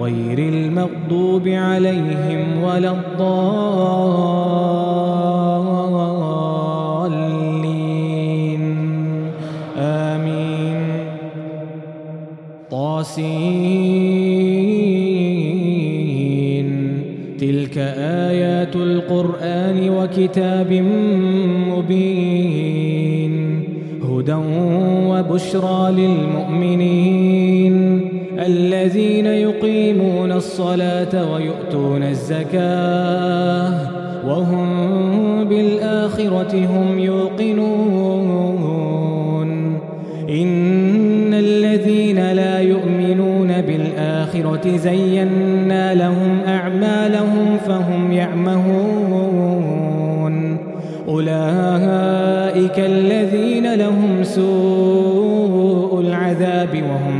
غير المغضوب عليهم ولا الضالين. آمين. طاسين. تلك آيات القرآن وكتاب مبين. هدى وبشرى للمؤمنين. الذين يقيمون الصلاة ويؤتون الزكاة وهم بالآخرة هم يوقنون. إن الذين لا يؤمنون بالآخرة زينا لهم أعمالهم فهم يعمهون. أولئك الذين لهم سوء العذاب وهم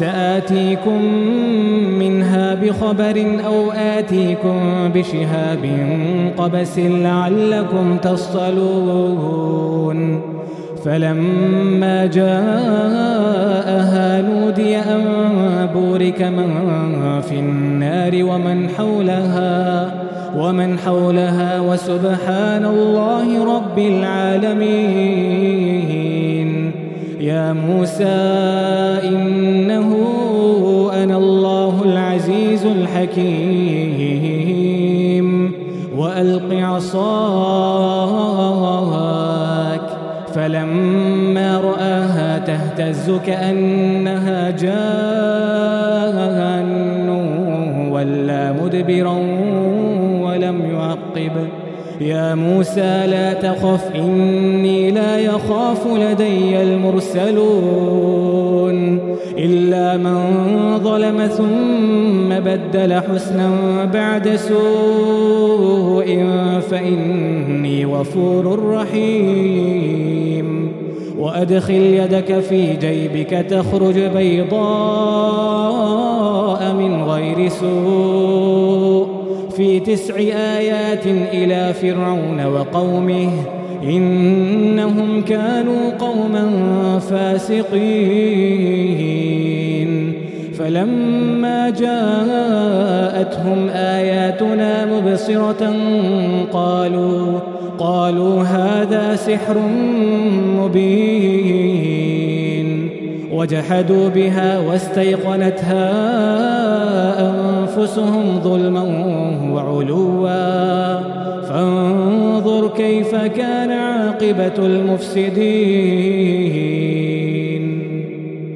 سآتيكم منها بخبر أو آتيكم بشهاب قبس لعلكم تصطلون فلما جاءها نودي أن بورك من في النار ومن حولها ومن حولها وسبحان الله رب العالمين. يا موسى إنه الحكيم. وألق عصاك فلما رآها تهتز كأنها جان ولا مدبرا ولم يعقب. يا موسى لا تخف إني لا يخاف لدي المرسلون. إلا من ظلم ثم بدل حسنا بعد سوء فإني غفور رحيم. وأدخل يدك في جيبك تخرج بيضاء من غير سوء. في تسع آيات إلى فرعون وقومه إنهم كانوا قوما فاسقين. فلما جاءتهم آياتنا مبصرة قالوا قالوا هذا سحر مبين. وجحدوا بها واستيقنتها أنفسهم ظلما وعلوا. فانظر كيف كان عاقبة المفسدين.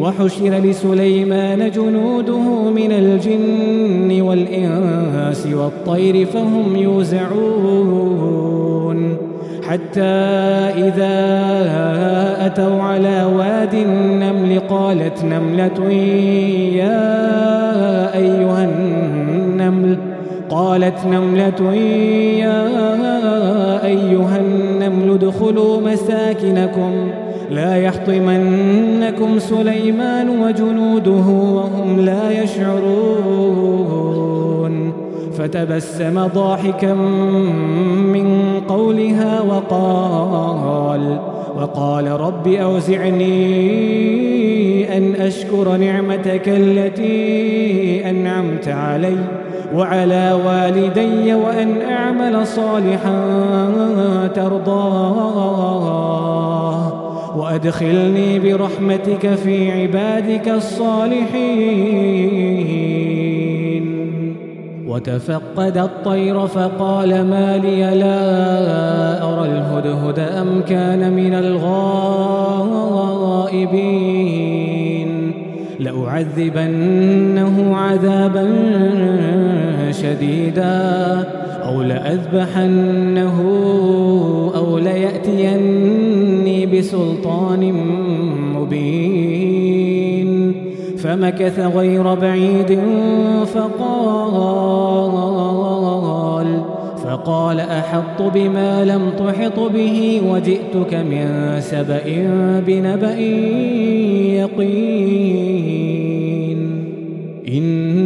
وحشر لسليمان جنوده من الجن والإنس والطير فهم يوزعون. حتى إذا أتوا على واد النمل قالت نملة يا أيها النمل. قالت نملة يا أيها النمل ادخلوا مساكنكم. لا يحطمنكم سليمان وجنوده وهم لا يشعرون. فتبسم ضاحكا من قولها وقال وقال رب أوزعني أن أشكر نعمتك التي أنعمت علي وعلى والدي وأن أعمل صالحا ترضاه. وأدخلني برحمتك في عبادك الصالحين. وتفقد الطير فقال ما لي لا أرى الهدهد أم كان من الغائبين. لأعذبنه عذابا شديدا أو لأذبحنه أو ليأتيني بسلطان مبين فمكث غير بعيد فقال فقال أحط بما لم تحط به وجئتك من سبأ بنبأ يقين إني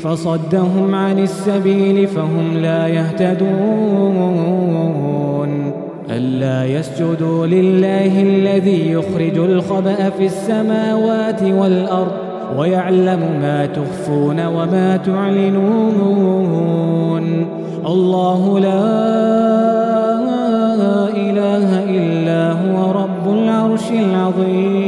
فصدهم عن السبيل فهم لا يهتدون. ألا يسجدوا لله الذي يخرج الخبأ في السماوات والأرض ويعلم ما تخفون وما تعلنون. الله لا إله إلا هو رب العرش العظيم.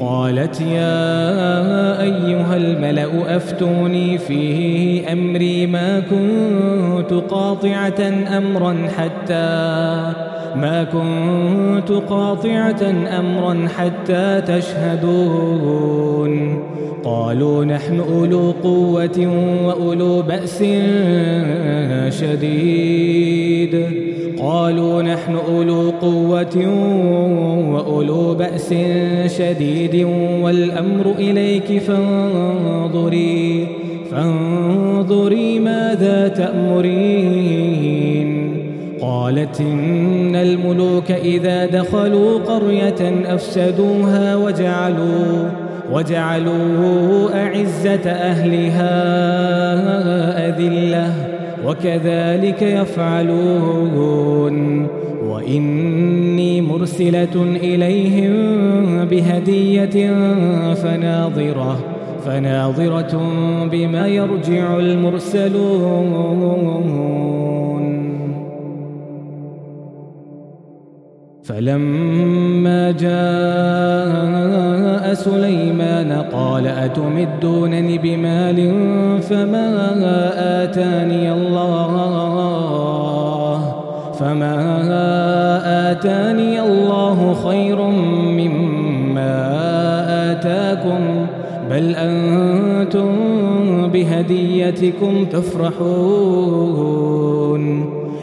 قالت يا أيها الملأ أفتوني في أمري؟ ما كنت قاطعة أمرا حتى ما كنت قاطعة أمرا حتى تشهدون. قالوا نحن أولو قوة وأولو بأس شديد. قالوا نحن أولو قوة وأولو بأس شديد والأمر إليك فانظري فانظري ماذا تأمرين؟ قالت إن الملوك إذا دخلوا قرية أفسدوها وجعلوا وجعلوا أعزة أهلها أذلة. وكذلك يفعلون. وإني مرسلة إليهم بهدية فناظرة فناظرة بما يرجع المرسلون. فلما جاء سليمان قال أتمدونني بمال فما آتاني الله فما آتاني الله خير مما آتاكم بل أنتم بهديتكم تفرحون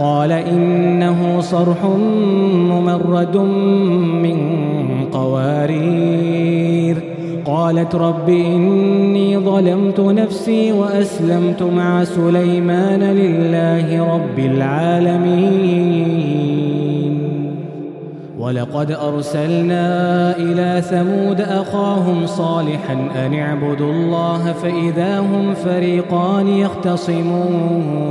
قال إنه صرح ممرد من قوارير. قالت رب إني ظلمت نفسي وأسلمت مع سليمان لله رب العالمين. ولقد أرسلنا إلى ثمود أخاهم صالحا أن اعبدوا الله فإذا هم فريقان يختصمون.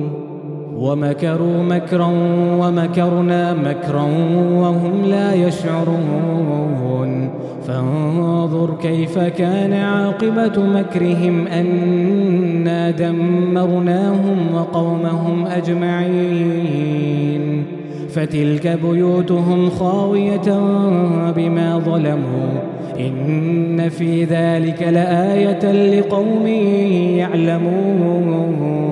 ومكروا مكرا ومكرنا مكرا وهم لا يشعرون. فانظر كيف كان عاقبة مكرهم أنا دمرناهم وقومهم أجمعين. فتلك بيوتهم خاوية بما ظلموا. إن في ذلك لآية لقوم يعلمون.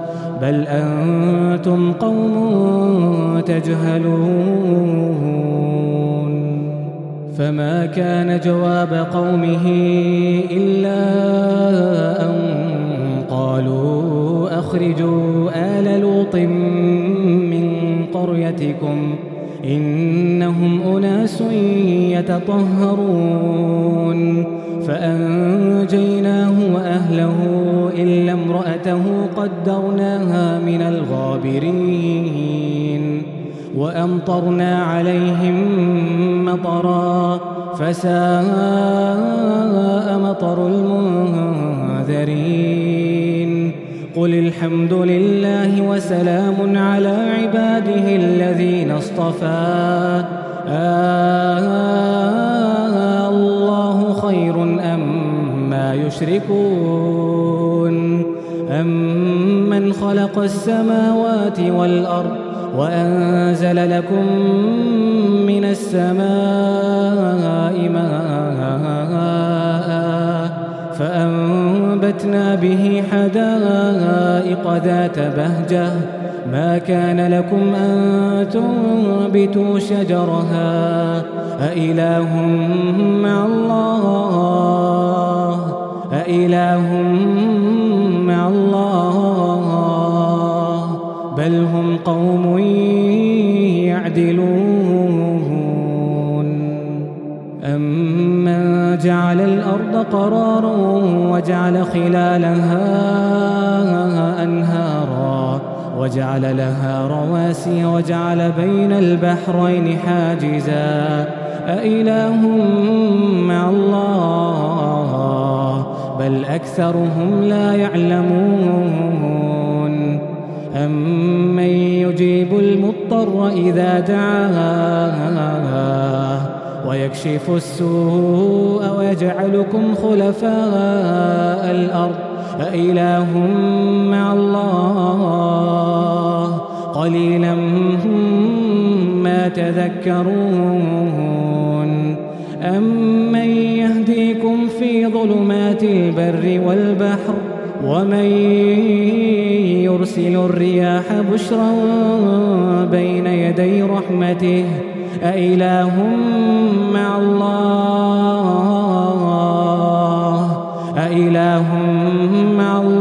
بل أنتم قوم تجهلون. فما كان جواب قومه إلا أن قالوا أخرجوا آل لوط من قريتكم إنهم أناس يتطهرون. فأنجيناه وأهله إلا امرأته قدرناها من الغابرين وأمطرنا عليهم مطرا فساء مطر المنذرين. قل الحمد لله وسلام على عباده الذين اصطفى. آه الله خير أم ما يشركون. خلق السماوات والأرض وأنزل لكم من السماء ماء فأنبتنا به حدائق ذات بهجة. ما كان لكم أن تنبتوا شجرها؟ أإله مع الله؟ أإله مع قرارا وجعل خلالها أنهارا وجعل لها رواسي وجعل بين البحرين حاجزا. أإله مع الله بل أكثرهم لا يعلمون. أمن يجيب المضطر إذا دعاه ويكشف السوء ويجعلكم خلفاء الأرض. أإله مع الله. قليلا ما تذكرون. أمن يهديكم في ظلمات البر والبحر. ومن يرسل الرياح بشرا بين يدي رحمته. أإله مع الله؟ أإله مع الله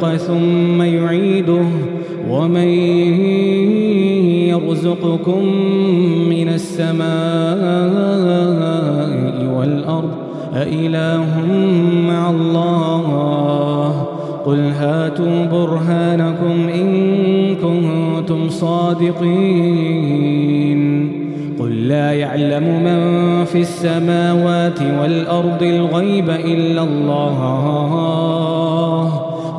الخلق ثم يعيده ومن يرزقكم من السماء والأرض أإله مع الله قل هاتوا برهانكم إن كنتم صادقين قل لا يعلم من في السماوات والأرض الغيب إلا الله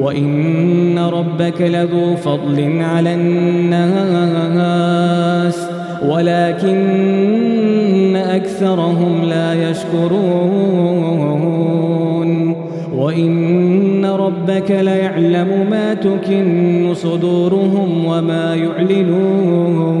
وإن ربك لذو فضل على الناس ولكن أكثرهم لا يشكرون وإن ربك ليعلم ما تكن صدورهم وما يعلنون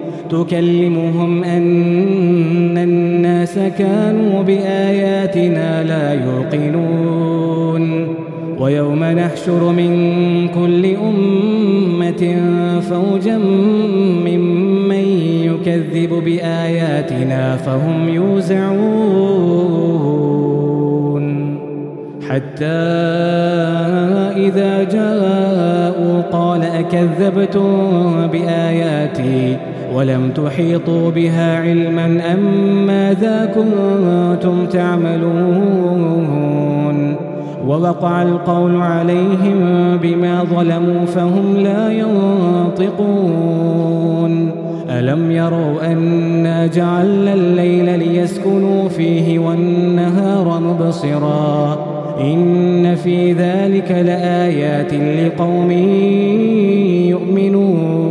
تكلمهم أن الناس كانوا بآياتنا لا يوقنون. ويوم نحشر من كل أمة فوجا ممن يكذب بآياتنا فهم يوزعون. حتى إذا جاءوا قال أكذبتم بآياتي؟ ولم تحيطوا بها علما أم ماذا كنتم تعملون ووقع القول عليهم بما ظلموا فهم لا ينطقون ألم يروا أنا جعلنا الليل ليسكنوا فيه والنهار مبصرا إن في ذلك لآيات لقوم يؤمنون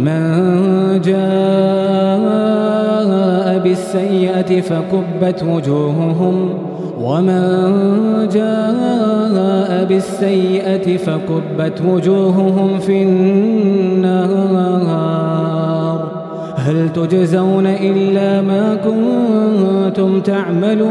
ومن جاء بالسيئة فكبت وجوههم ومن جاء بالسيئة فكبت وجوههم في النار. هل تجزون إلا ما كنتم تعملون؟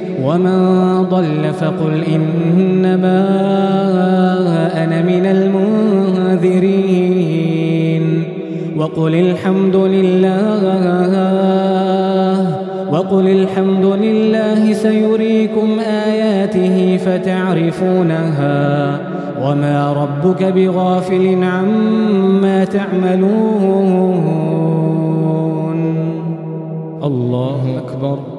ومن ضل فقل إنما أنا من المنذرين وقل الحمد لله وقل الحمد لله سيريكم آياته فتعرفونها وما ربك بغافل عما تعملون. الله أكبر.